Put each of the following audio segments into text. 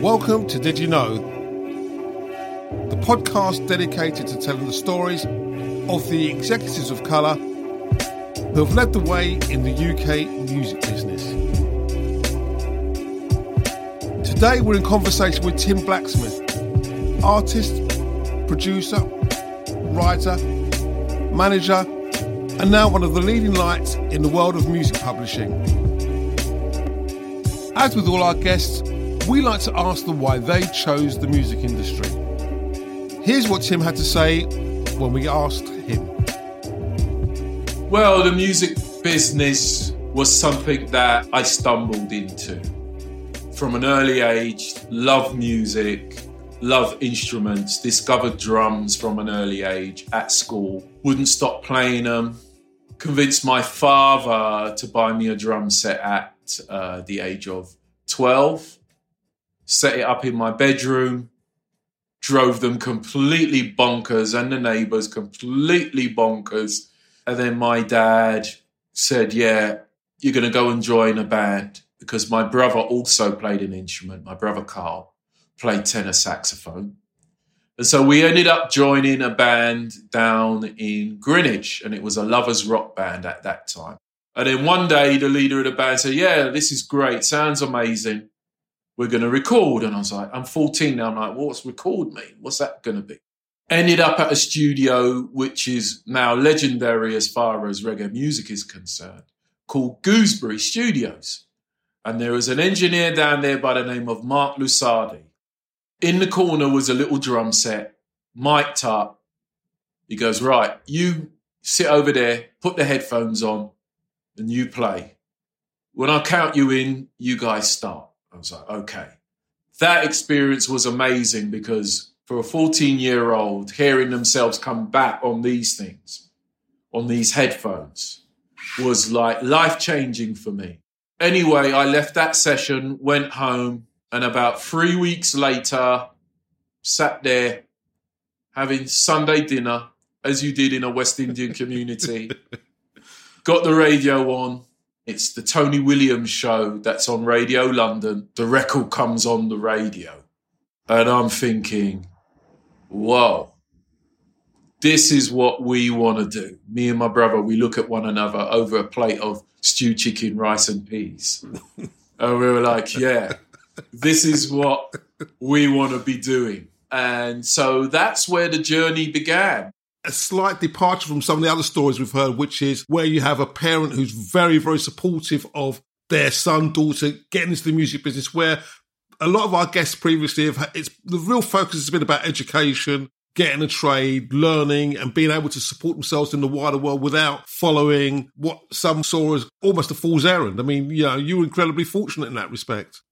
Welcome to Did You Know? The podcast dedicated to telling the stories of the executives of colour who have led the way in the UK music business. Today we're in conversation with Tim Blacksmith, artist, producer, writer, manager, and now one of the leading lights in the world of music publishing. As with all our guests, we like to ask them why they chose the music industry. Here's what Tim had to say when we asked him. Well, the music business was something that I stumbled into. From an early age, love music, love instruments, discovered drums from an early age at school, wouldn't stop playing them. Convinced my father to buy me a drum set at uh, the age of 12 set it up in my bedroom, drove them completely bonkers and the neighbors completely bonkers. And then my dad said, Yeah, you're going to go and join a band because my brother also played an instrument. My brother Carl played tenor saxophone. And so we ended up joining a band down in Greenwich, and it was a lovers rock band at that time. And then one day, the leader of the band said, Yeah, this is great, sounds amazing we're going to record. And I was like, I'm 14 now. I'm like, well, what's record mean? What's that going to be? Ended up at a studio which is now legendary as far as reggae music is concerned, called Gooseberry Studios. And there was an engineer down there by the name of Mark Lusardi. In the corner was a little drum set, mic'd up. He goes, Right, you sit over there, put the headphones on, and you play. When I count you in, you guys start. I was like, okay. That experience was amazing because for a 14 year old, hearing themselves come back on these things, on these headphones, was like life changing for me. Anyway, I left that session, went home, and about three weeks later, sat there having Sunday dinner, as you did in a West Indian community. Got the radio on, it's the Tony Williams show that's on Radio London. The record comes on the radio. And I'm thinking, whoa, this is what we want to do. Me and my brother, we look at one another over a plate of stewed chicken, rice, and peas. and we were like, yeah, this is what we want to be doing. And so that's where the journey began a slight departure from some of the other stories we've heard, which is where you have a parent who's very, very supportive of their son, daughter getting into the music business, where a lot of our guests previously have, it's the real focus has been about education, getting a trade, learning, and being able to support themselves in the wider world without following what some saw as almost a fool's errand. I mean, you know, you were incredibly fortunate in that respect.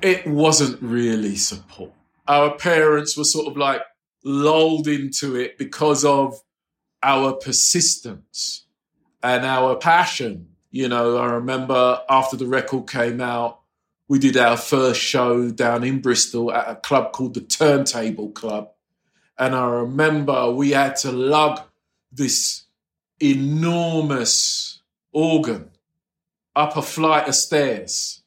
It wasn't really support. Our parents were sort of like, lulled into it because of our persistence and our passion. You know, I remember after the record came out, we did our first show down in Bristol at a club called the Turntable Club. And I remember we had to lug this enormous organ up a flight of stairs.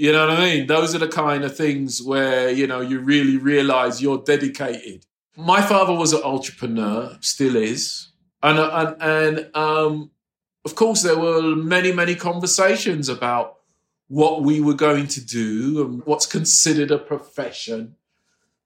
You know what I mean? Those are the kind of things where, you know, you really realize you're dedicated. My father was an entrepreneur, still is. And, and, and um, of course, there were many, many conversations about what we were going to do and what's considered a profession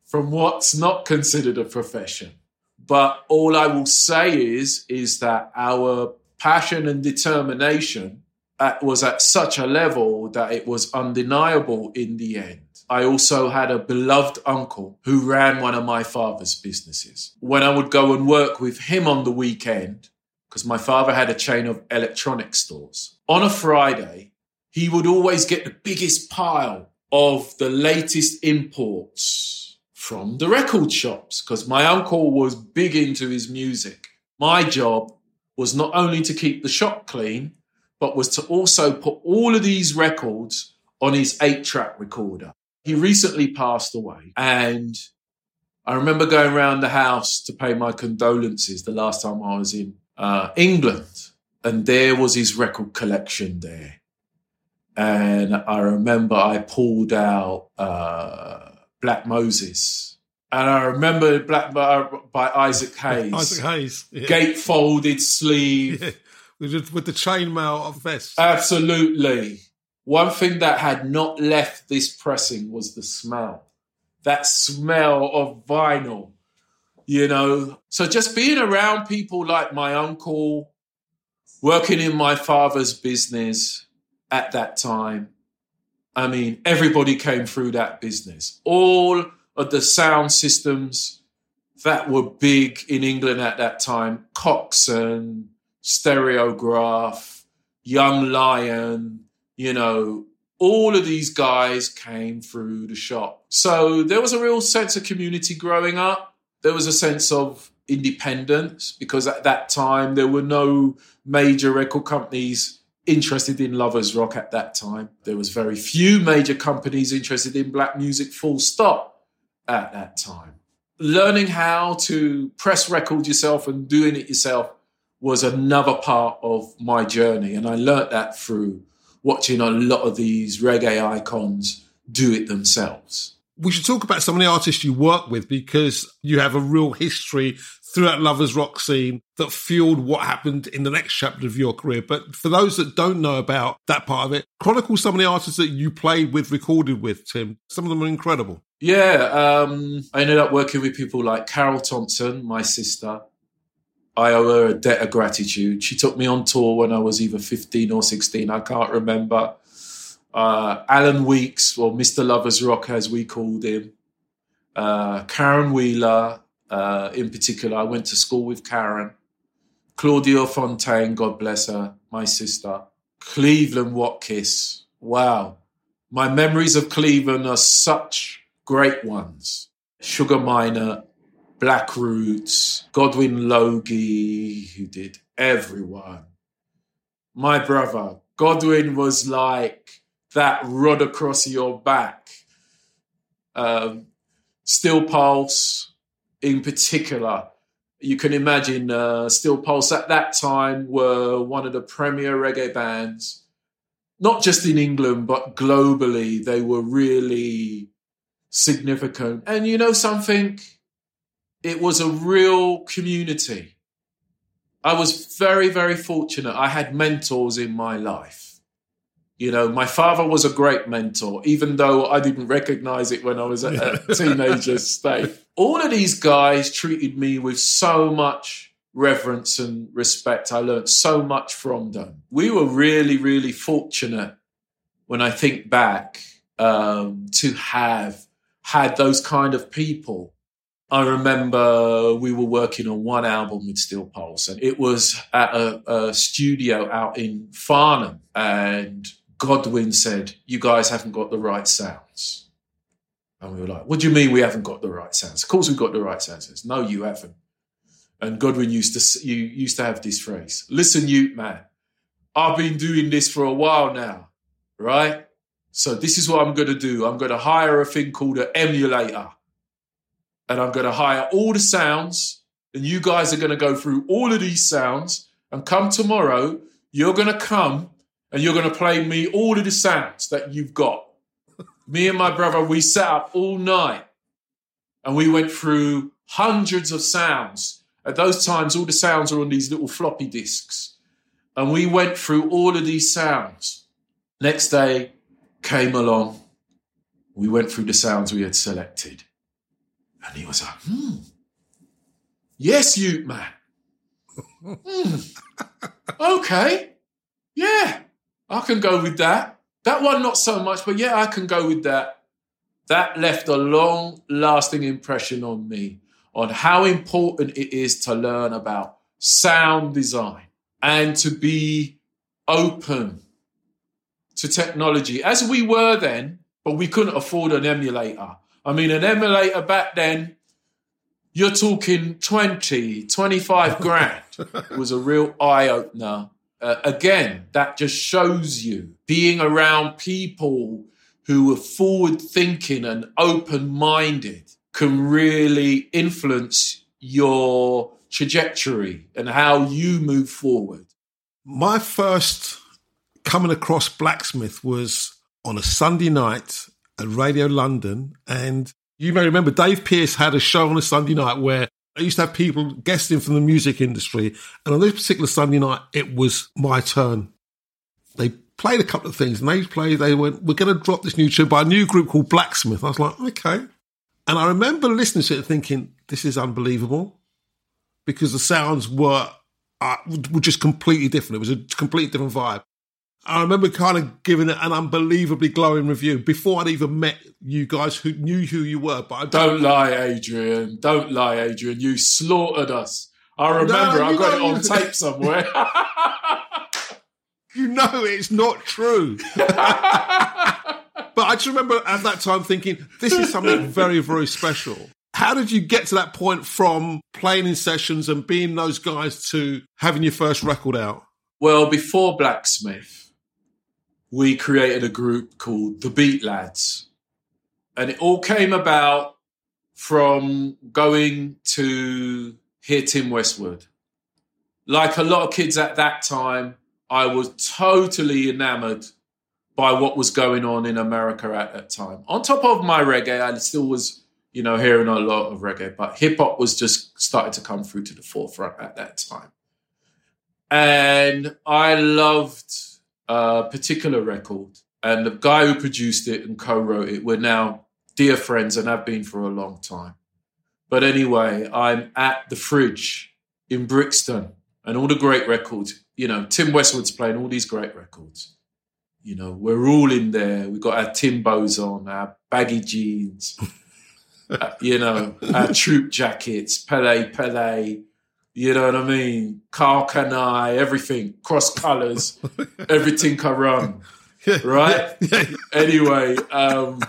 from what's not considered a profession. But all I will say is, is that our passion and determination at, was at such a level that it was undeniable in the end. I also had a beloved uncle who ran one of my father's businesses. When I would go and work with him on the weekend, because my father had a chain of electronic stores, on a Friday, he would always get the biggest pile of the latest imports from the record shops because my uncle was big into his music. My job was not only to keep the shop clean, but was to also put all of these records on his eight track recorder. He recently passed away, and I remember going around the house to pay my condolences the last time I was in uh, England, and there was his record collection there. And I remember I pulled out uh, Black Moses. And I remember Black by, by Isaac Hayes. Isaac Hayes. Yeah. Gate folded sleeve. Yeah. With, the chainmail vest. Absolutely. One thing that had not left this pressing was the smell. That smell of vinyl, you know. So just being around people like my uncle, working in my father's business at that time. I mean, everybody came through that business. All of the sound systems that were big in England at that time, Coxsone, Stereograph, Young Lion, you know, all of these guys came through the shop. So there was a real sense of community growing up. There was a sense of independence because at that time there were no major record companies interested in lovers rock at that time. There was very few major companies interested in black music full stop at that time. Learning how to press record yourself and doing it yourself was another part of my journey and I learnt that through watching a lot of these reggae icons do it themselves. We should talk about some of the artists you work with because you have a real history through that lovers rock scene that fueled what happened in the next chapter of your career. But for those that don't know about that part of it, chronicle some of the artists that you played with, recorded with, Tim. Some of them are incredible. Yeah, um, I ended up working with people like Carroll Thompson, my sister. I owe her a debt of gratitude. She took me on tour when I was either 15 or 16, I can't remember. Uh, Alan Weeks, or Mr. Lovers Rock as we called him. Uh, Karen Wheeler, uh, in particular, I went to school with Karen. Claudia Fontaine, God bless her, my sister. Cleveland Watkiss, wow. My memories of Cleveland are such great ones. Sugar Minott, Black Roots, Godwin Logie, who did everyone. My brother, Godwin was like that rod across your back. Um, Steel Pulse, in particular, you can imagine uh, Steel Pulse at that time were one of the premier reggae bands, not just in England, but globally. They were really significant. And you know something? It was a real community. I was very, very fortunate. I had mentors in my life. You know, my father was a great mentor, even though I didn't recognize it when I was at a teenager stage. All of these guys treated me with so much reverence and respect. I learned so much from them. We were really, really fortunate when I think back um, to have had those kind of people I remember we were working on one album with Steel Pulse, and it was at a, a studio out in Farnham. And Godwin said, You guys haven't got the right sounds. And we were like, What do you mean we haven't got the right sounds? Of course we've got the right sounds. Says, no, you haven't. And Godwin used to you used to have this phrase, listen, you man, I've been doing this for a while now, right? So this is what I'm gonna do. I'm gonna hire a thing called an emulator and I'm going to hire all the sounds, and you guys are going to go through all of these sounds. And come tomorrow, you're going to come and you're going to play me all of the sounds that you've got. me and my brother, we sat up all night and we went through hundreds of sounds. At those times, all the sounds are on these little floppy disks. And we went through all of these sounds. Next day came along. We went through the sounds we had selected. And he was like, hmm. Yes, you man. hmm. Okay. Yeah, I can go with that. That one, not so much, but yeah, I can go with that. That left a long lasting impression on me on how important it is to learn about sound design and to be open to technology as we were then, but we couldn't afford an emulator. I mean, an emulator back then, you're talking 20, 25 grand. was a real eye opener. Uh, again, that just shows you being around people who are forward thinking and open minded can really influence your trajectory and how you move forward. My first coming across Blacksmith was on a Sunday night at Radio London. And you may remember Dave Pearce had a show on a Sunday night where I used to have people guesting from the music industry. And on this particular Sunday night, it was my turn. They played a couple of things and they played, they went, we're going to drop this new tune by a new group called Blacksmith. I was like, okay. And I remember listening to it thinking, this is unbelievable because the sounds were, uh, were just completely different. It was a completely different vibe. I remember kind of giving it an unbelievably glowing review before I'd even met you guys who knew who you were. But I don't lie, Adrian. Don't lie, Adrian. You slaughtered us. I remember. No, I got it on tape somewhere. you know it's not true. but I just remember at that time thinking, this is something very, very special. How did you get to that point from playing in sessions and being those guys to having your first record out? Well, before Blacksmith, we created a group called the Beat Lads. And it all came about from going to hear Tim Westwood. Like a lot of kids at that time, I was totally enamored by what was going on in America at that time. On top of my reggae, I still was, you know, hearing a lot of reggae, but hip hop was just starting to come through to the forefront at that time. And I loved a particular record, and the guy who produced it and co-wrote it, we're now dear friends and have been for a long time. But anyway, I'm at the fridge in Brixton, and all the great records. You know, Tim Westwood's playing all these great records. You know, we're all in there. We've got our Timbos on, our baggy jeans, uh, you know, our troop jackets, Pelle Pelle, you know what I mean? Karl Kani, everything, cross colors, everything I run. Right? anyway, um,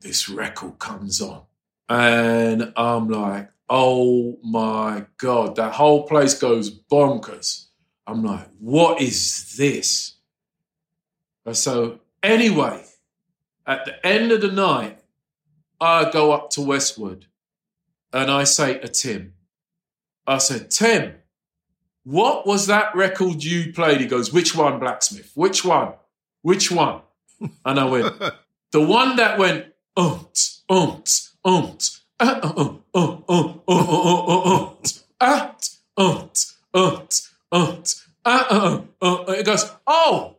this record comes on. And I'm like, oh my God, that whole place goes bonkers. I'm like, what is this? And so, anyway, at the end of the night, I go up to Westwood and I say to Tim, I said, Tim, what was that record you played? He goes, Which one, Blacksmith? Which one? Which one? And I went, The one that went, unt, unt, unt, unt, unt, unt, unt, unt, unt, unt. It goes, Oh,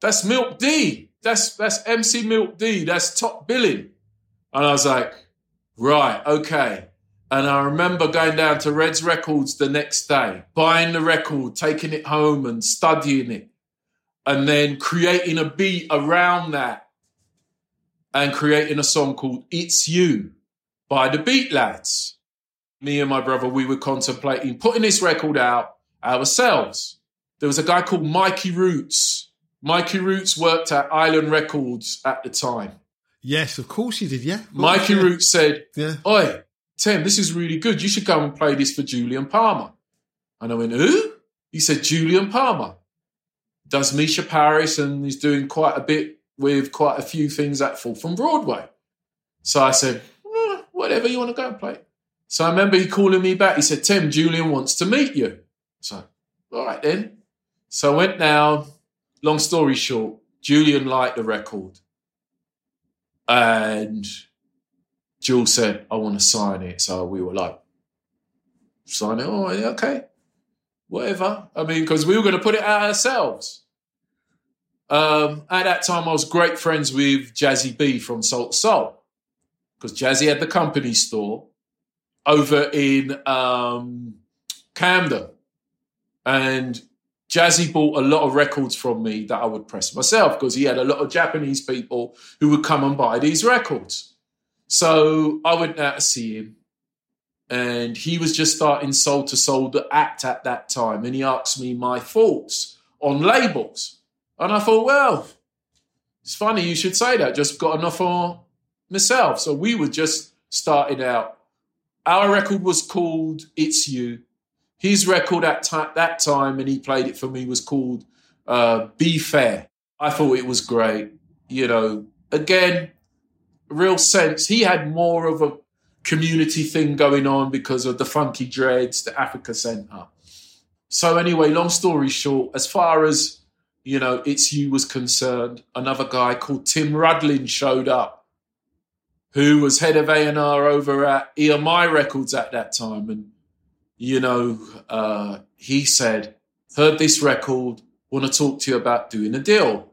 that's Milk D. That's that's MC Milk D. That's top billing. And I was like, Right, okay. And I remember going down to Red's Records the next day, buying the record, taking it home and studying it, and then creating a beat around that and creating a song called It's You by the Beat Lads. Me and my brother, we were contemplating putting this record out ourselves. There was a guy called Mikey Roots. Mikey Roots worked at Island Records at the time. Yes, of course he did, yeah. Mikey yeah. Roots said, yeah. Oi, Tim, this is really good. You should go and play this for Julian Palmer. And I went, who? He said, Julian Palmer. Does Mica Paris and he's doing quite a bit with quite a few things at Fourth & Broadway. So I said, eh, whatever, you want to go and play. So I remember he calling me back. He said, Tim, Julian wants to meet you. So, all right then. So I went down. Long story short, Julian liked the record. And Jules said, I want to sign it. So we were like, sign it? Oh, okay. Whatever. I mean, because we were going to put it out ourselves. Um, at that time, I was great friends with Jazzy B from Soul II Soul because Jazzy had the company store over in um, Camden. And Jazzy bought a lot of records from me that I would press myself because he had a lot of Japanese people who would come and buy these records. So I went out to see him, and he was just starting Soul II Soul the act at that time, and he asked me my thoughts on labels, and I thought, well, it's funny you should say that. Just got enough for myself, so we were just starting out. Our record was called "It's You." His record at that time, and he played it for me, was called uh, "Be Fair." I thought it was great. You know, again, real sense. He had more of a community thing going on because of the Funky Dreads, the Africa Centre. So anyway, long story short, as far as you know, it's you was concerned, another guy called Tim Rudlin showed up, who was head of A and R over at EMI Records at that time, and you know, uh, he said, "Heard this record, want to talk to you about doing a deal,"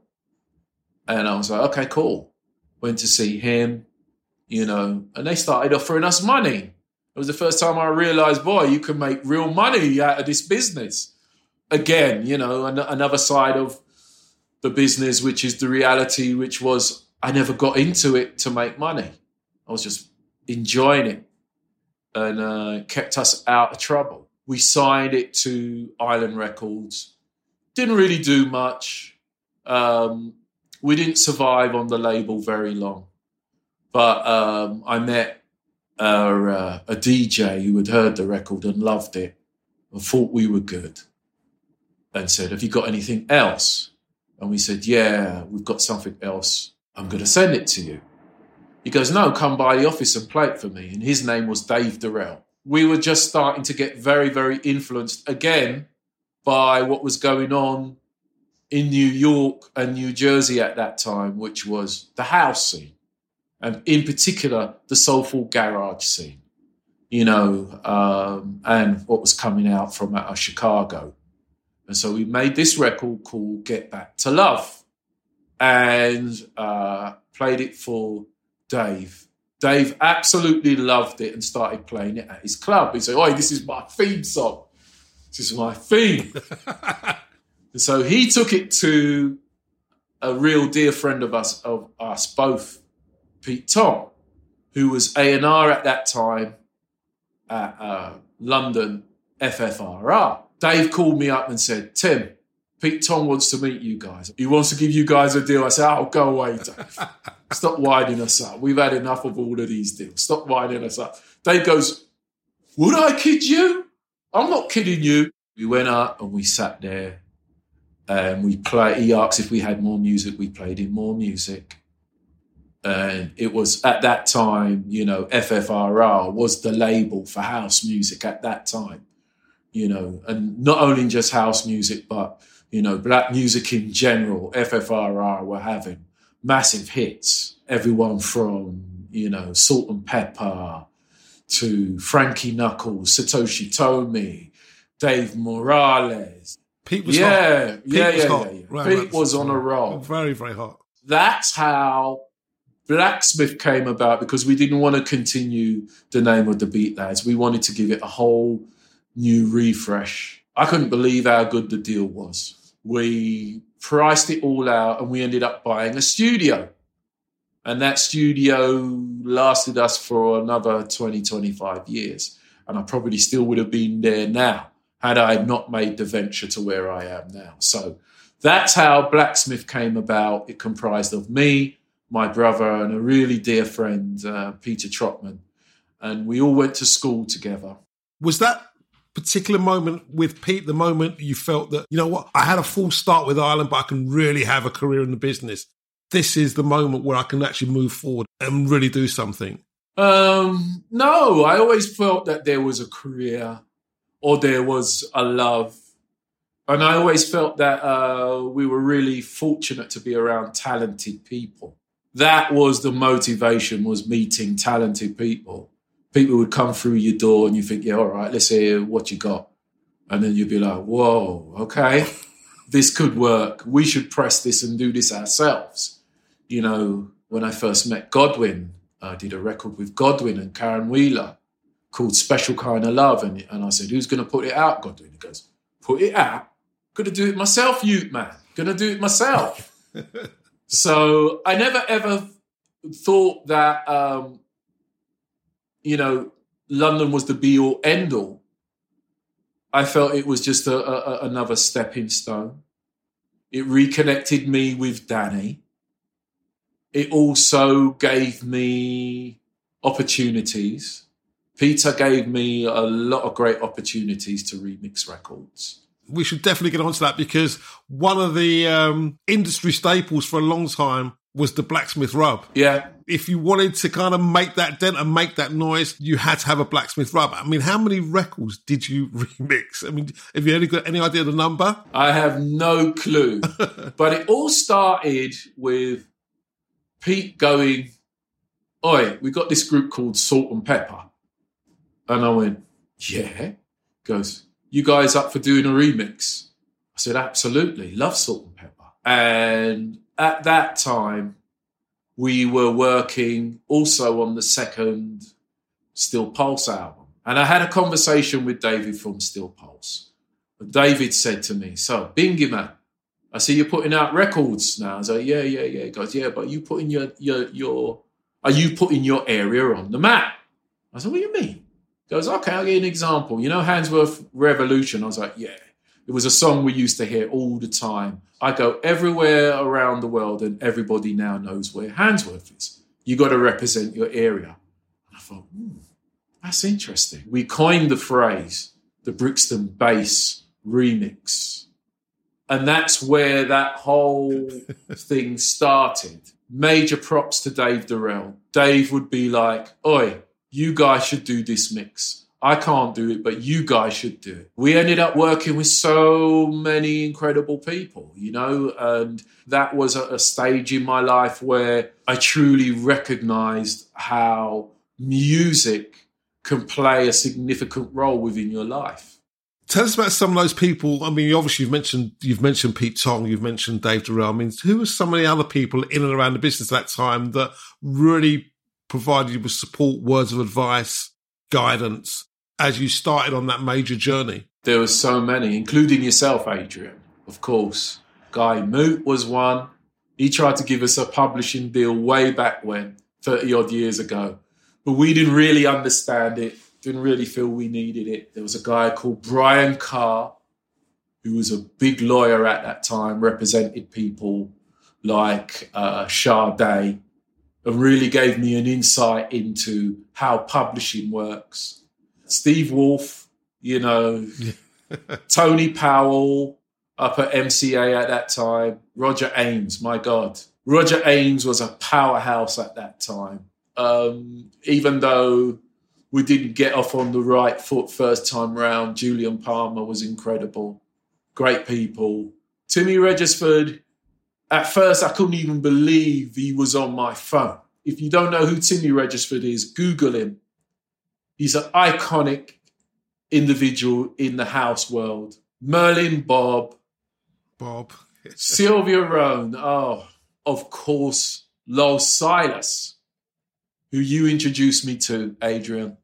and I was like, "Okay, cool." Went to see him, you know, and they started offering us money. It was the first time I realized, boy, you can make real money out of this business. Again, you know, an- another side of the business, which is the reality, which was I never got into it to make money. I was just enjoying it and uh, kept us out of trouble. We signed it to Island Records. Didn't really do much. Um, we didn't survive on the label very long. But um, I met uh, a DJ who had heard the record and loved it and thought we were good and said, Have you got anything else? And we said, Yeah, we've got something else. I'm going to send it to you. He goes, No, come by the office and play it for me. And his name was Dave Dorrell. We were just starting to get very, very influenced again by what was going on in New York and New Jersey at that time, which was the house scene and in particular the soulful garage scene, you know, um, and what was coming out from uh, Chicago. And so we made this record called Get Back to Love and uh, played it for Dave. Dave absolutely loved it and started playing it at his club. He said, Oh, this is my theme song. This is my theme. and so he took it to a real dear friend of us, of us both, Pete Tong, who was A&R at that time at uh, London FFRR. Dave called me up and said, Tim, Pete Tong wants to meet you guys. He wants to give you guys a deal. I said, oh, go away, Dave. Stop winding us up. We've had enough of all of these deals. Stop winding us up. Dave goes, would I kid you? I'm not kidding you. We went up and we sat there and we play. He if we had more music. We played him more music. And it was at that time, you know, FFRR was the label for house music at that time, you know, and not only just house music, but, you know, black music in general. FFRR were having massive hits. Everyone from, you know, Salt-N-Pepa to Frankie Knuckles, Satoshi Tomiie, Dave Morales. Pete was yeah, hot. Pete yeah, was yeah, hot. yeah, yeah. Right, Pete right. was on a roll. Very, very hot. That's how Blacksmith came about because we didn't want to continue the name of the Beat Lads. We wanted to give it a whole new refresh. I couldn't believe how good the deal was. We priced it all out and we ended up buying a studio. And that studio lasted us for another 20, 25 years. And I probably still would have been there now had I not made the venture to where I am now. So that's how Blacksmith came about. It comprised of me, my brother, and a really dear friend, uh, Peter Trotman. And we all went to school together. Was that particular moment with Pete the moment you felt that, you know what, I had a full start with Island, but I can really have a career in the business? This is the moment where I can actually move forward and really do something. Um, no, I always felt that there was a career or there was a love. And I always felt that uh, we were really fortunate to be around talented people. That was the motivation was meeting talented people. People would come through your door and you think, yeah, all right, let's hear what you got. And then you'd be like, whoa, okay, this could work. We should press this and do this ourselves. You know, when I first met Godwin, I did a record with Godwin and Karen Wheeler called Special Kind of Love. And, and I said, Who's going to put it out, Godwin? He goes, Put it out? Gonna do it myself, you man. Gonna do it myself. so I never ever thought that, um, you know, London was the be all end all. I felt it was just a, a, another stepping stone. It reconnected me with Danny. It also gave me opportunities. Peter gave me a lot of great opportunities to remix records. We should definitely get onto that because one of the um, industry staples for a long time was the blacksmith rub. Yeah. If you wanted to kind of make that dent and make that noise, you had to have a blacksmith rub. I mean, how many records did you remix? I mean, have you any got any idea of the number? I have no clue. but it all started with Pete going, Oi, we got this group called Salt-N-Pepa. And I went, Yeah. Goes, You guys up for doing a remix? I said, Absolutely. Love Salt-N-Pepa. And at that time, we were working also on the second Steel Pulse album. And I had a conversation with David from Steel Pulse. And David said to me, So, Bingy man, I see you're putting out records now. I was like, Yeah, yeah, yeah. He goes, Yeah, but you putting your your your are you putting your area on the map? I said, What do you mean? Goes, Okay, I'll give you an example. You know Handsworth Revolution? I was like, Yeah. It was a song we used to hear all the time. I go everywhere around the world and everybody now knows where Handsworth is. You got to represent your area. And I thought, hmm, that's interesting. We coined the phrase the Brixton bass remix. And that's where that whole thing started. Major props to Dave Dorrell. Dave would be like, Oi, you guys should do this mix. I can't do it, but you guys should do it. We ended up working with so many incredible people, you know, and that was a, stage in my life where I truly recognized how music can play a significant role within your life. Tell us about some of those people. I mean, obviously you've mentioned you've mentioned Pete Tong, you've mentioned Dave Dorrell. I mean, who were some of the other people in and around the business at that time that really provided you with support, words of advice, guidance as you started on that major journey? There were so many, including yourself, Adrian, of course. Guy Moot was one. He tried to give us a publishing deal way back when, 30 odd years ago. But we didn't really understand it, didn't really feel we needed it. There was a guy called Brian Carr, who was a big lawyer at that time, represented people like uh, Sade, and really gave me an insight into how publishing works. Steve Wolf, you know, Tony Powell up at MCA at that time, Roger Ames, my God. Roger Ames was a powerhouse at that time. Um, even though we didn't get off on the right foot first time round, Julian Palmer was incredible. Great people. Timmy Regisford, at first I couldn't even believe he was on my phone. If you don't know who Timmy Regisford is, Google him. He's an iconic individual in the house world. Merlin Bobb. Bob. Sylvia Rhone. Oh, of course, Louil Silas, who you introduced me to, Adrian.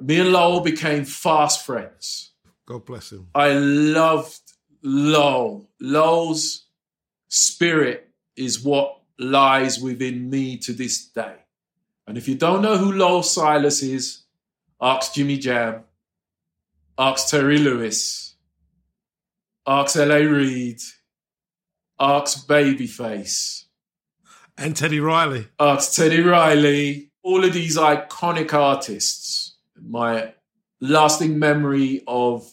Me and Louil became fast friends. God bless him. I loved Louil. Louil's spirit is what lies within me to this day. And if you don't know who Louil Silas is, ask Jimmy Jam, ask Terry Lewis, ask L.A. Reid, ask Babyface, And Teddy Riley. ask Teddy Riley, all of these iconic artists. My lasting memory of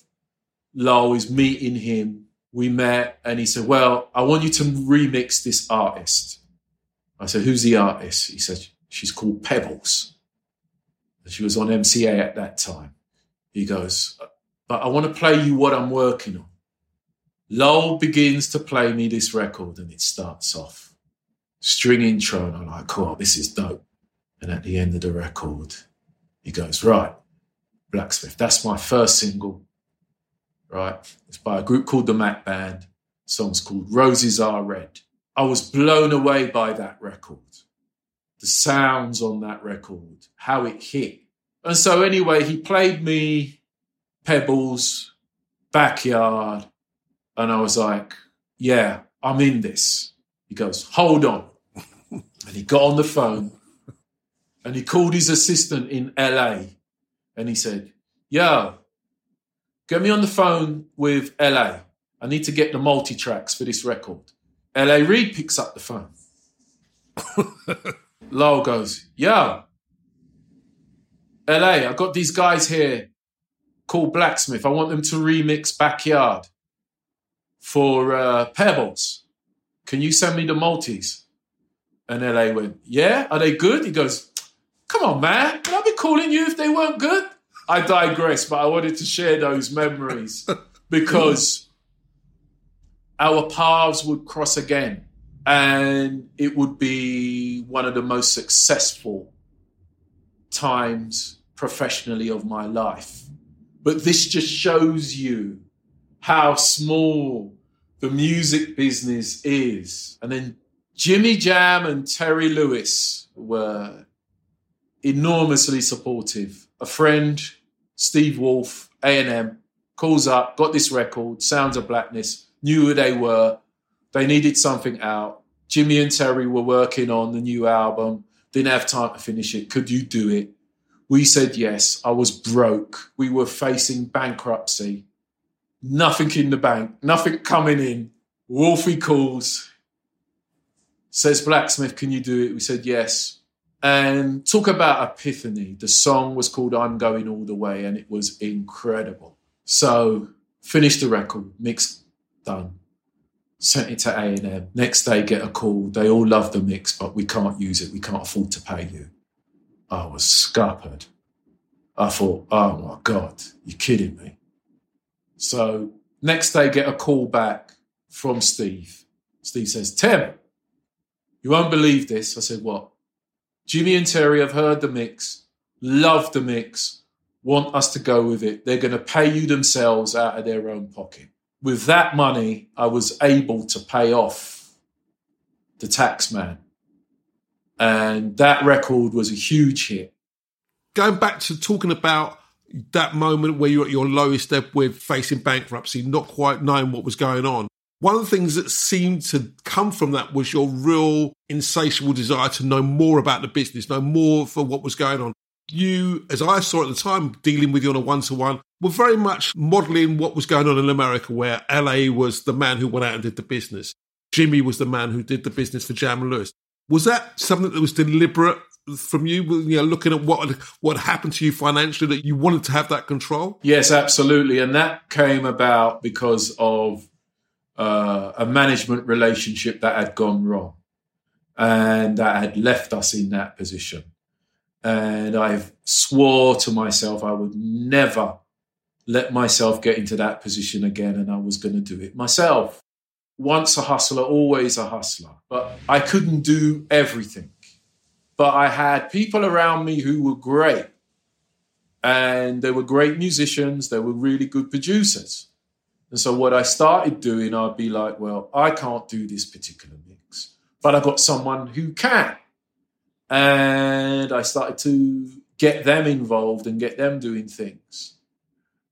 Lowell is meeting him. We met and he said, Well, I want you to remix this artist. I said, Who's the artist? He said, She's called Pebbles. She was on MCA at that time. He goes, But I want to play you what I'm working on. Louil begins to play me this record and it starts off. String intro, and I'm like, cool, this is dope. And at the end of the record, he goes, Right, Blacksmith, that's my first single. Right? It's by a group called the Mac Band. The song's called Roses Are Red. I was blown away by that record the sounds on that record, how it hit. And so, anyway, he played me Pebbles, Backyard, and I was like, yeah, I'm in this. He goes, hold on. and he got on the phone and he called his assistant in LA and he said, yo, get me on the phone with LA. I need to get the multi tracks for this record. LA Reid picks up the phone. Louil goes, Yo, LA, I got these guys here called Blacksmith. I want them to remix Backyard for uh, Pebbles. Can you send me the multis? And LA went, Yeah, are they good? He goes, Come on, man. Would I be calling you if they weren't good? I digress, but I wanted to share those memories because our paths would cross again and it would be one of the most successful times professionally of my life. But this just shows you how small the music business is. And then Jimmy Jam and Terry Lewis were enormously supportive. A friend, Steve Wolf, A&M, calls up, got this record, Sounds of Blackness, knew who they were. They needed something out. Jimmy and Terry were working on the new album, didn't have time to finish it. Could you do it? We said yes. I was broke. We were facing bankruptcy. Nothing in the bank, nothing coming in. Wolfie calls, says Blacksmith, can you do it? We said yes. And talk about epiphany. The song was called I'm Going All the Way, and it was incredible. So finished the record, mix done. Sent it to A&M. Next day, get a call. They all love the mix, but we can't use it. We can't afford to pay you. I was scuppered. I thought, oh my God, you're kidding me. So next day, get a call back from Steve. Steve says, Tim, you won't believe this. I said, what? Jimmy and Terry have heard the mix, love the mix, want us to go with it. They're going to pay you themselves out of their own pocket. With that money, I was able to pay off the tax man. And that record was a huge hit. Going back to talking about that moment where you're at your lowest ebb with facing bankruptcy, not quite knowing what was going on. One of the things that seemed to come from that was your real insatiable desire to know more about the business, know more for what was going on. You, as I saw at the time, dealing with you on a one to one, were very much modeling what was going on in America, where LA was the man who went out and did the business. Jimmy was the man who did the business for Jam and Lewis. Was that something that was deliberate from you, you know, looking at what what happened to you financially that you wanted to have that control? Yes, absolutely, and that came about because of uh, a management relationship that had gone wrong and that had left us in that position. And I've swore to myself I would never let myself get into that position again and I was going to do it myself. Once a hustler, always a hustler. But I couldn't do everything. But I had people around me who were great. And they were great musicians, they were really good producers. And so what I started doing, I'd be like, well, I can't do this particular mix, but I've got someone who can. And I started to get them involved and get them doing things.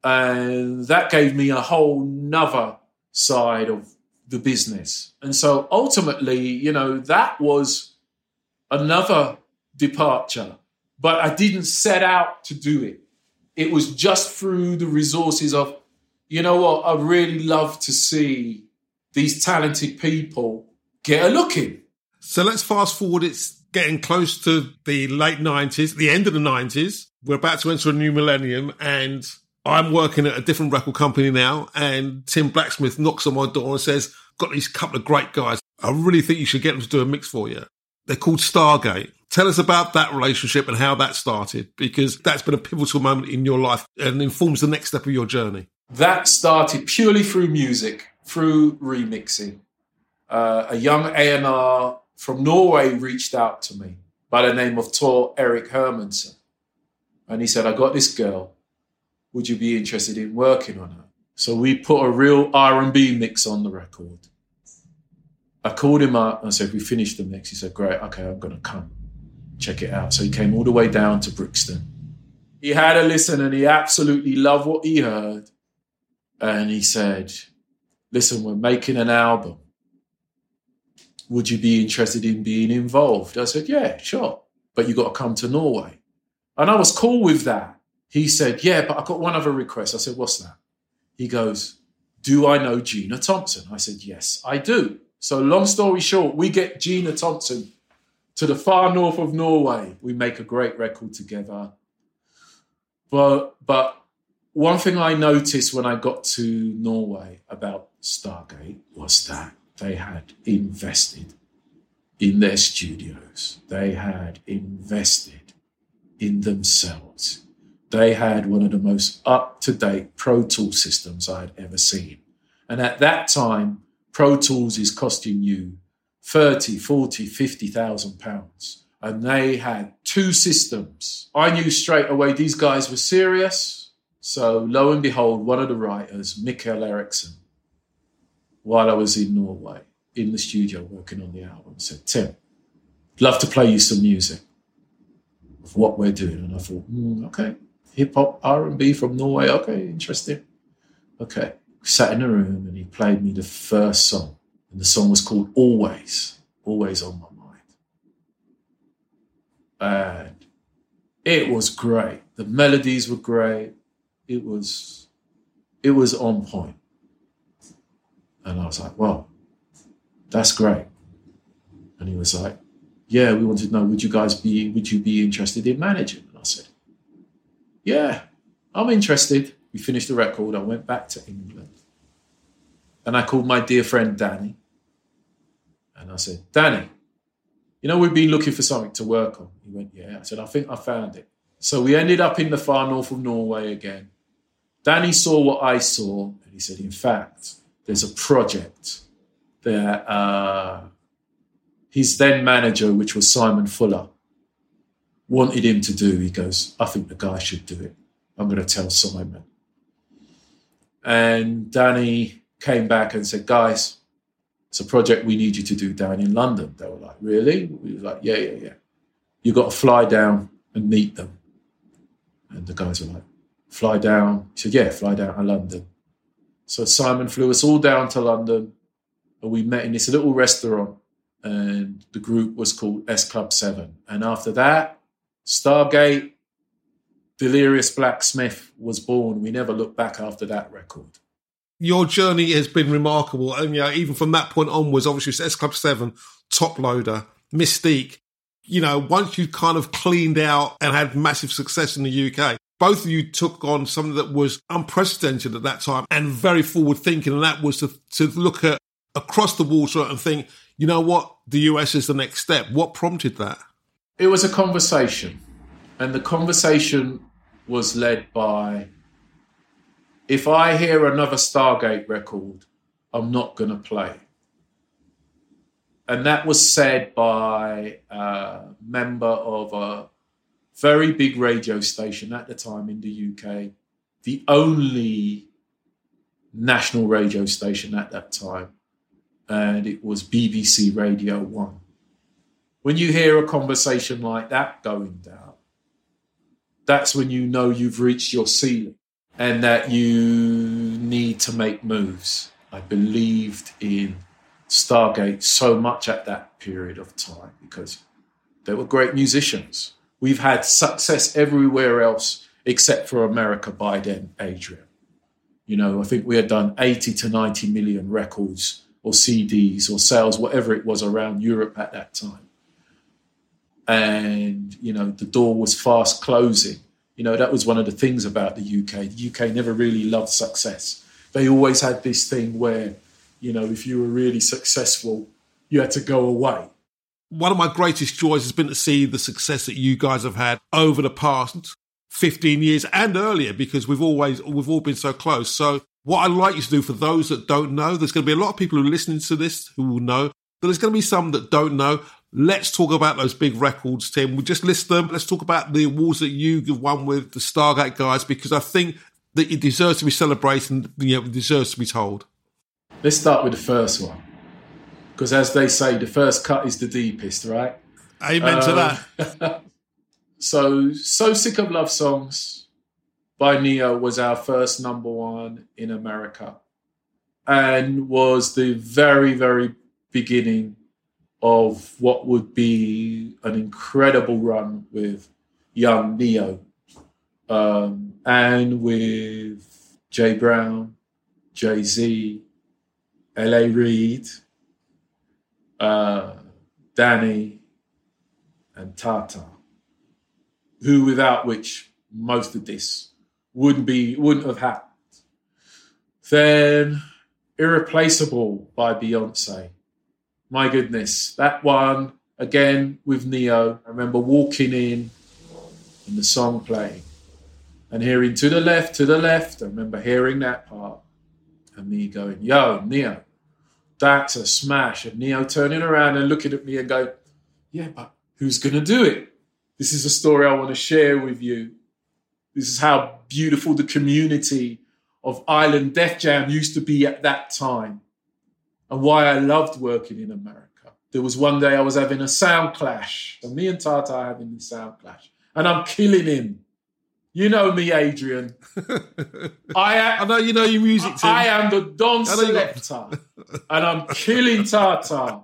And that gave me a whole nother side of the business. And so ultimately, you know, that was another departure, but I didn't set out to do it. It was just through the resources of you know what? I really love to see these talented people get a look in. So let's fast forward. It's getting close to the late 90s, the end of the 90s. We're about to enter a new millennium and I'm working at a different record company now. And Tim Blacksmith knocks on my door and says, got these couple of great guys. I really think you should get them to do a mix for you. They're called Stargate. Tell us about that relationship and how that started, because that's been a pivotal moment in your life and informs the next step of your journey. That started purely through music, through remixing. Uh, a young A&R from Norway reached out to me by the name of Tor Erik Hermansen. And he said, I got this girl. Would you be interested in working on her? So we put a real R&B mix on the record. I called him up and said, we finished the mix. He said, great, okay, I'm going to come. Check it out. So he came all the way down to Brixton. He had a listen and he absolutely loved what he heard and he said, Listen, we're making an album. Would you be interested in being involved? I said, Yeah, sure. But you got to come to Norway. And I was cool with that. He said, Yeah, but I've got one other request. I said, What's that? He goes, Do I know Gina Thompson? I said, Yes, I do. So, long story short, we get Gina Thompson to the far north of Norway. We make a great record together. But, but one thing I noticed when I got to Norway about Stargate was that they had invested in their studios. They had invested in themselves. They had one of the most up to date Pro Tool systems I had ever seen. And at that time, Pro Tools is costing you 30, 40, 50,000 pounds. And they had two systems. I knew straight away these guys were serious. So lo and behold, one of the writers, Mikkel Eriksen, while I was in Norway, in the studio working on the album, said, Tim, love to play you some music of what we're doing. And I thought, mm, okay, hip hop, R and B from Norway. Okay, interesting. Okay, sat in a room and he played me the first song, and the song was called Always, Always on My Mind, and it was great. The melodies were great. It was, it was on point. And I was like, well, that's great. And he was like, yeah, we wanted to know, would you guys be, would you be interested in managing? And I said, yeah, I'm interested. We finished the record. I went back to England. And I called my dear friend Danny. And I said, Danny, you know, we've been looking for something to work on. He went, Yeah. I said, I think I found it. So we ended up in the far north of Norway again. Danny saw what I saw, and he said, In fact, there's a project that uh, his then manager, which was Simon Fuller, wanted him to do. He goes, I think the guy should do it. I'm going to tell Simon. And Danny came back and said, Guys, it's a project we need you to do down in London. They were like, Really? We were like, Yeah, yeah, yeah. You've got to fly down and meet them. And the guys were like, Fly down. He said, Yeah, fly down to London. So Simon flew us all down to London and we met in this little restaurant and the group was called S Club 7. And after that, Stargate, Delirious Blacksmith was born. We never looked back after that record. Your journey has been remarkable. And yeah, even from that point onwards, obviously, S Club 7, Top Loader, Mis-Teeq. You know, once you kind of cleaned out and had massive success in the UK, both of you took on something that was unprecedented at that time and very forward thinking. And that was to, to look at across the water and think, you know what, the US is the next step. What prompted that? It was a conversation. And the conversation was led by if I hear another Stargate record, I'm not going to play. And that was said by a member of a very big radio station at the time in the UK, the only national radio station at that time and it was BBC Radio 1. When you hear a conversation like that going down, that's when you know you've reached your ceiling and that you need to make moves. I believed in Stargate so much at that period of time because they were great musicians. We've had success everywhere else except for America by then, Adrian. You know, I think we had done 80 to 90 million records or CDs or sales, whatever it was around Europe at that time. And, you know, the door was fast closing. You know, that was one of the things about the UK. The UK never really loved success. They always had this thing where, you know, if you were really successful, you had to go away. One of my greatest joys has been to see the success that you guys have had over the past 15 years and earlier because we've always we've all been so close. So what I'd like you to do for those that don't know, there's going to be a lot of people who are listening to this who will know, but there's going to be some that don't know. Let's talk about those big records, Tim. We'll just list them. Let's talk about the awards that you've won with the Stargate guys because I think that it deserves to be celebrated and you know, it deserves to be told. Let's start with the first one. Because as they say, the first cut is the deepest, right? Amen um, to that. so, So Sick of Love Songs by Ne-Yo was our first number one in America and was the very, very beginning of what would be an incredible run with young Ne-Yo um, and with Jay Brown, Jay Z, L.A. Reid, uh, Danny, and Tata, who without which most of this wouldn't be wouldn't have happened. Then Irreplaceable by Beyonce my goodness, that one again with Ne-Yo. I remember walking in and the song playing and hearing to the left, to the left. I remember hearing that part and me going, Yo, Ne-Yo, that's a smash. And Ne-Yo turning around and looking at me and going, Yeah, but who's going to do it? This is a story I want to share with you. This is how beautiful the community of Island Def Jam used to be at that time and why I loved working in America. There was one day I was having a sound clash, and me and Tata are having this sound clash, and I'm killing him. You know me, Adrian. I, am, I know you know your music. Tim. I am the Don Selector, and I'm killing Tata.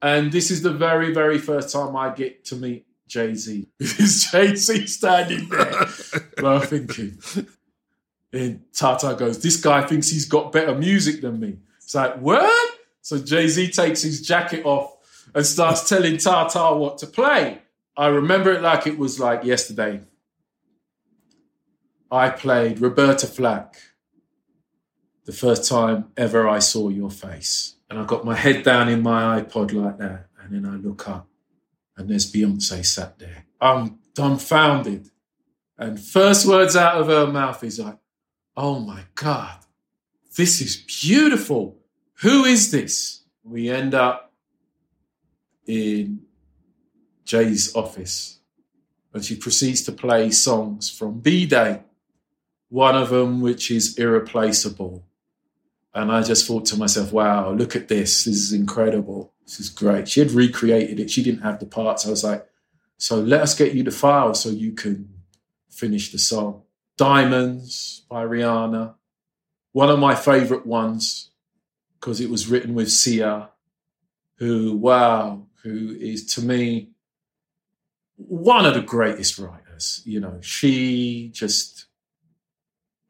And this is the very, very first time I get to meet Jay Z. Is Jay Z standing there? well, thinking. And Tata goes, This guy thinks he's got better music than me. It's like, what? So Jay Z takes his jacket off and starts telling Tata what to play. I remember it like it was like yesterday. I played Roberta Flack the first time ever I saw your face. And I got my head down in my iPod like that. And then I look up and there's Beyonce sat there. I'm dumbfounded. And first words out of her mouth is like, oh my God, this is beautiful. Who is this? We end up in Jay's office and she proceeds to play songs from B'Day, one of them which is irreplaceable. And I just thought to myself, wow, look at this. This is incredible. This is great. She had recreated it. She didn't have the parts. I was like, so let us get you the file so you can finish the song. Diamonds by Rihanna. One of my favorite ones because it was written with Sia, who, wow, who is to me one of the greatest writers. You know, she just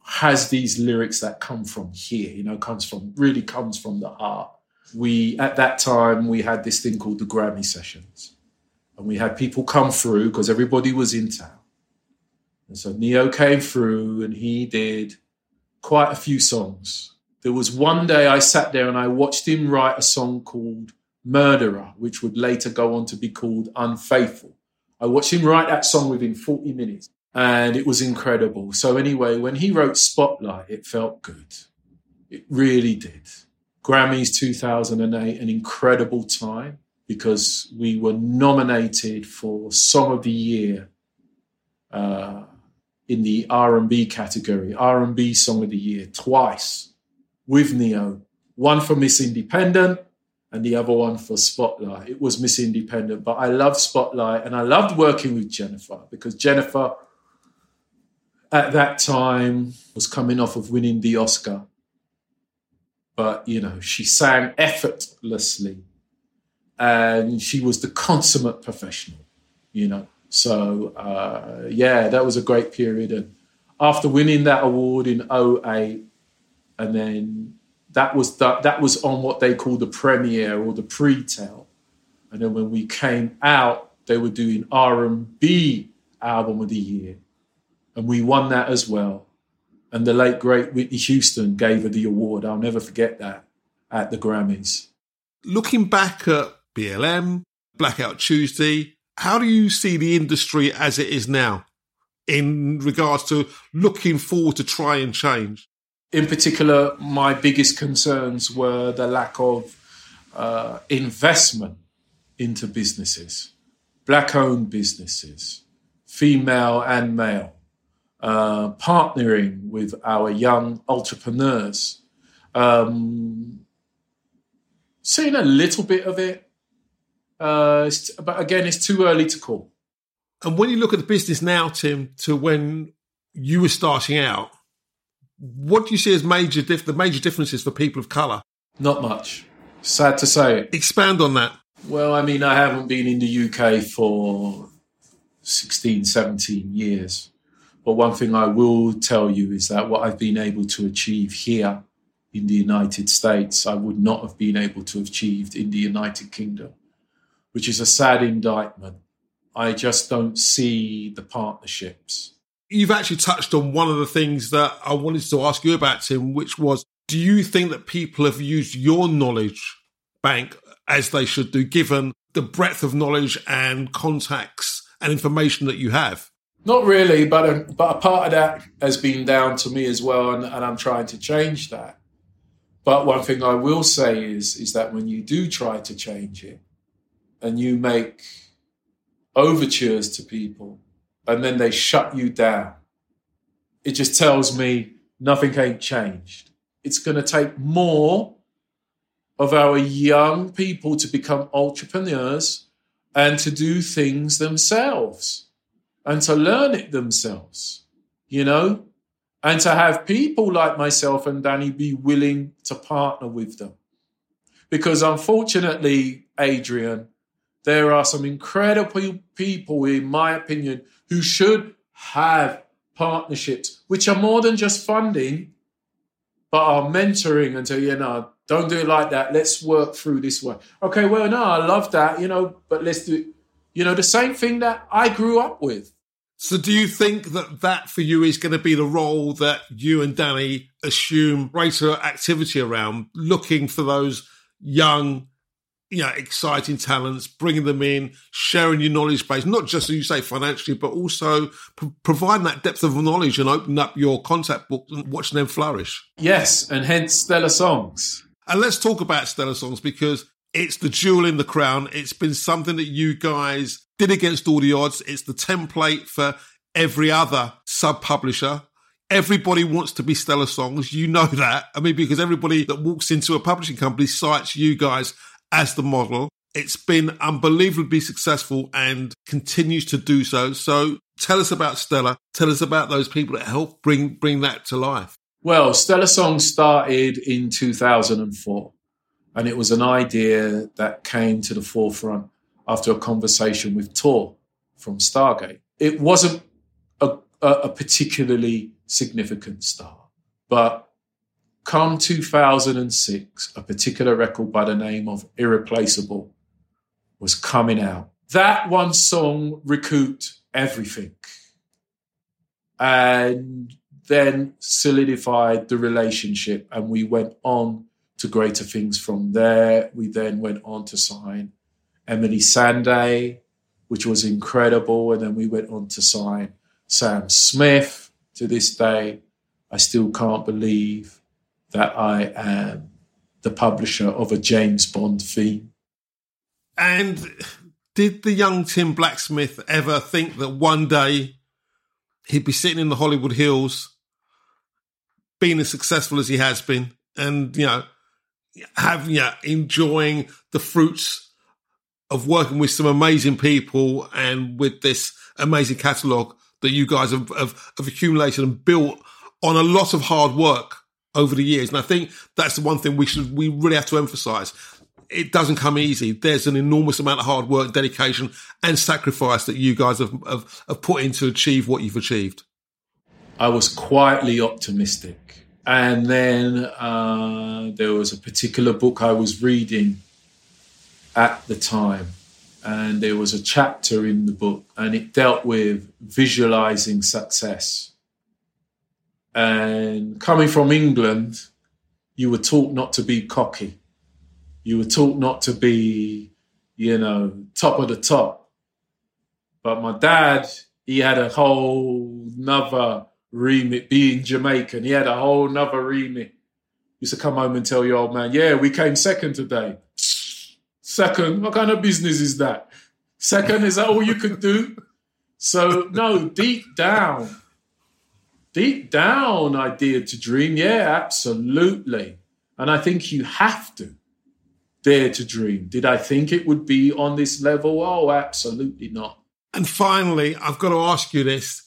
has these lyrics that come from here, you know, comes from really comes from the heart. We at that time we had this thing called the Grammy sessions. And we had people come through because everybody was in town. And so Ne-Yo came through and he did quite a few songs. There was one day I sat there and I watched him write a song called Murderer, which would later go on to be called Unfaithful. I watched him write that song within 40 minutes and it was incredible. So, anyway, when he wrote Spotlight, it felt good. It really did. Grammys 2008, an incredible time because we were nominated for Song of the Year uh, in the R&B category, R&B Song of the Year twice with Ne-Yo, one for Miss Independent and the other one for Spotlight. It was Miss Independent, but I loved Spotlight and I loved working with Jennifer because Jennifer at that time was coming off of winning the Oscar. But, you know, she sang effortlessly and she was the consummate professional, you know. So, uh, yeah, that was a great period. And after winning that award in 08, and then that was the, that was on what they call the premiere or the pre-tell. And then when we came out, they were doing R&B album of the year, and we won that as well. And the late great Whitney Houston gave her the award. I'll never forget that at the Grammys. Looking back at BLM, Blackout Tuesday, how do you see the industry as it is now in regards to looking forward to try and change? in particular, my biggest concerns were the lack of uh, investment into businesses, black owned businesses, female and male, uh, partnering with our young entrepreneurs. Um, seeing a little bit of it, uh, but again, it's too early to call. And when you look at the business now, Tim, to when you were starting out, what do you see as major dif- the major differences for people of colour? Not much. Sad to say. Expand on that. Well, I mean, I haven't been in the UK for 16, 17 years. But one thing I will tell you is that what I've been able to achieve here in the United States, I would not have been able to have achieved in the United Kingdom, which is a sad indictment. I just don't see the partnerships you've actually touched on one of the things that I wanted to ask you about, Tim, which was do you think that people have used your knowledge bank as they should do, given the breadth of knowledge and contacts and information that you have? Not really, but a, but a part of that has been down to me as well, and, and I'm trying to change that. But one thing I will say is is that when you do try to change it, and you make overtures to people, and then they shut you down, it just tells me nothing ain't changed. It's going to take more of our young people to become entrepreneurs and to do things themselves and to learn it themselves, you know, and to have people like myself and Danny be willing to partner with them. Because unfortunately, Adrian, there are some incredible people, in my opinion, who should have partnerships, which are more than just funding, but are mentoring and say, you know, don't do it like that. Let's work through this way. Okay, well, no, I love that, you know, but let's do, you know, the same thing that I grew up with. So, do you think that that for you is going to be the role that you and Danny assume greater activity around, looking for those young, you know, exciting talents, bringing them in, sharing your knowledge base, not just as you say financially, but also p- providing that depth of knowledge and opening up your contact book and watching them flourish? Yes, and hence Stellar Songs. And let's talk about Stellar Songs because it's the jewel in the crown. It's been something that you guys did against all the odds. It's the template for every other sub publisher. Everybody wants to be Stellar Songs. You know that. I mean, because everybody that walks into a publishing company cites you guys as the model. It's been unbelievably successful and continues to do so. So tell us about Stellar. Tell us about those people that help bring, bring that to life. Well, Stellar Song started in 2004, and it was an idea that came to the forefront after a conversation with Tor from Stargate. It wasn't a, a particularly significant star, but come 2006, a particular record by the name of Irreplaceable was coming out. That one song recouped everything. And then solidified the relationship and we went on to greater things from there. We then went on to sign Emily Sandé, which was incredible. And then we went on to sign Sam Smith. To this day, I still can't believe that I am the publisher of a James Bond theme. And did the young Tim Blacksmith ever think that one day he'd be sitting in the Hollywood Hills being as successful as he has been and, you know, having, you enjoying the fruits of working with some amazing people and with this amazing catalogue that you guys have, have, have accumulated and built on a lot of hard work over the years. And I think that's the one thing we should, we really have to emphasize. It doesn't come easy. There's an enormous amount of hard work, dedication and sacrifice that you guys have, have, have put in to achieve what you've achieved. I was quietly optimistic. And then uh, there was a particular book I was reading at the time. And there was a chapter in the book, and it dealt with visualizing success. And coming from England, you were taught not to be cocky. You were taught not to be, you know, top of the top. But my dad, he had a whole nother remit, being Jamaican. He had a whole nother remit. Used to come home and tell your old man, yeah, we came second today. Second, what kind of business is that? Second, is that all you could do? So, no, deep down, deep down, I to dream. Yeah, absolutely. And I think you have to dare to dream. Did I think it would be on this level? Oh, absolutely not. And finally, I've got to ask you this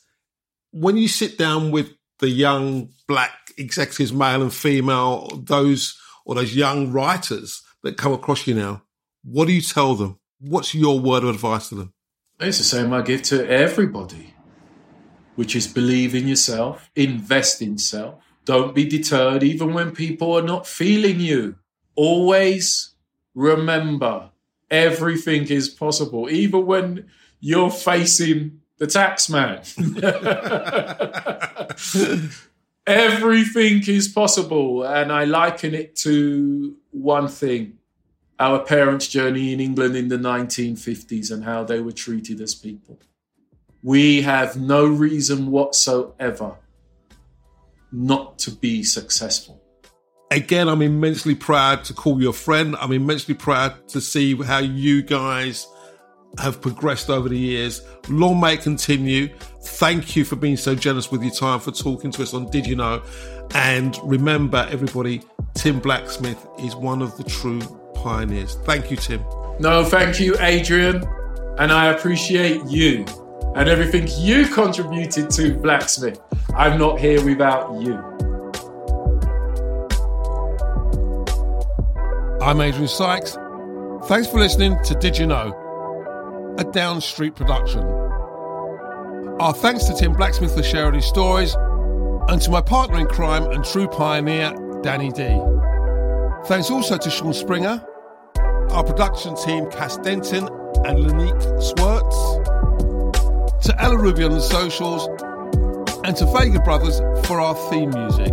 when you sit down with the young black executives, male and female, those or those young writers that come across you now, what do you tell them? What's your word of advice to them? It's the same I give to everybody, which is believe in yourself, invest in self. Don't be deterred even when people are not feeling you. Always remember everything is possible, even when you're facing the tax man. Everything is possible. And I liken it to one thing our parents' journey in England in the 1950s and how they were treated as people. We have no reason whatsoever not to be successful. Again, I'm immensely proud to call you a friend. I'm immensely proud to see how you guys have progressed over the years. Long may it continue. Thank you for being so generous with your time, for talking to us on Did You Know? And remember, everybody, Tim Blacksmith is one of the true pioneers. Thank you, Tim. No, thank you, Adrian. And I appreciate you and everything you contributed to Blacksmith. I'm not here without you. I'm Adrian Sykes. Thanks for listening to Did You Know? A Down Street production. Our thanks to Tim Blacksmith for sharing his stories, and to my partner in crime and true pioneer, Danny D. Thanks also to Sean Springer, our production team, Cass Denton and Lanique Swartz, to Ella Ruby on the socials, and to Vega Brothers for our theme music.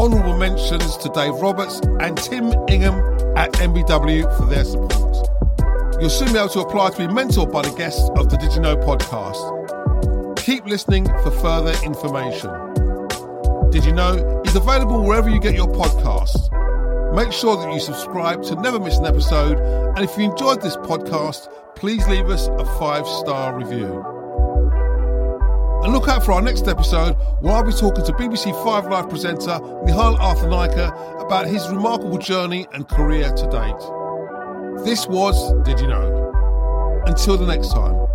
Honourable mentions to Dave Roberts and Tim Ingham at MBW for their support. You'll soon be able to apply to be mentored by the guests of the Did You Know podcast. Keep listening for further information. Did You Know is available wherever you get your podcasts. Make sure that you subscribe to never miss an episode. And if you enjoyed this podcast, please leave us a five star review. And look out for our next episode where I'll be talking to BBC Five Live presenter Nihal Arthanayake about his remarkable journey and career to date. This was Did You Know? Until the next time.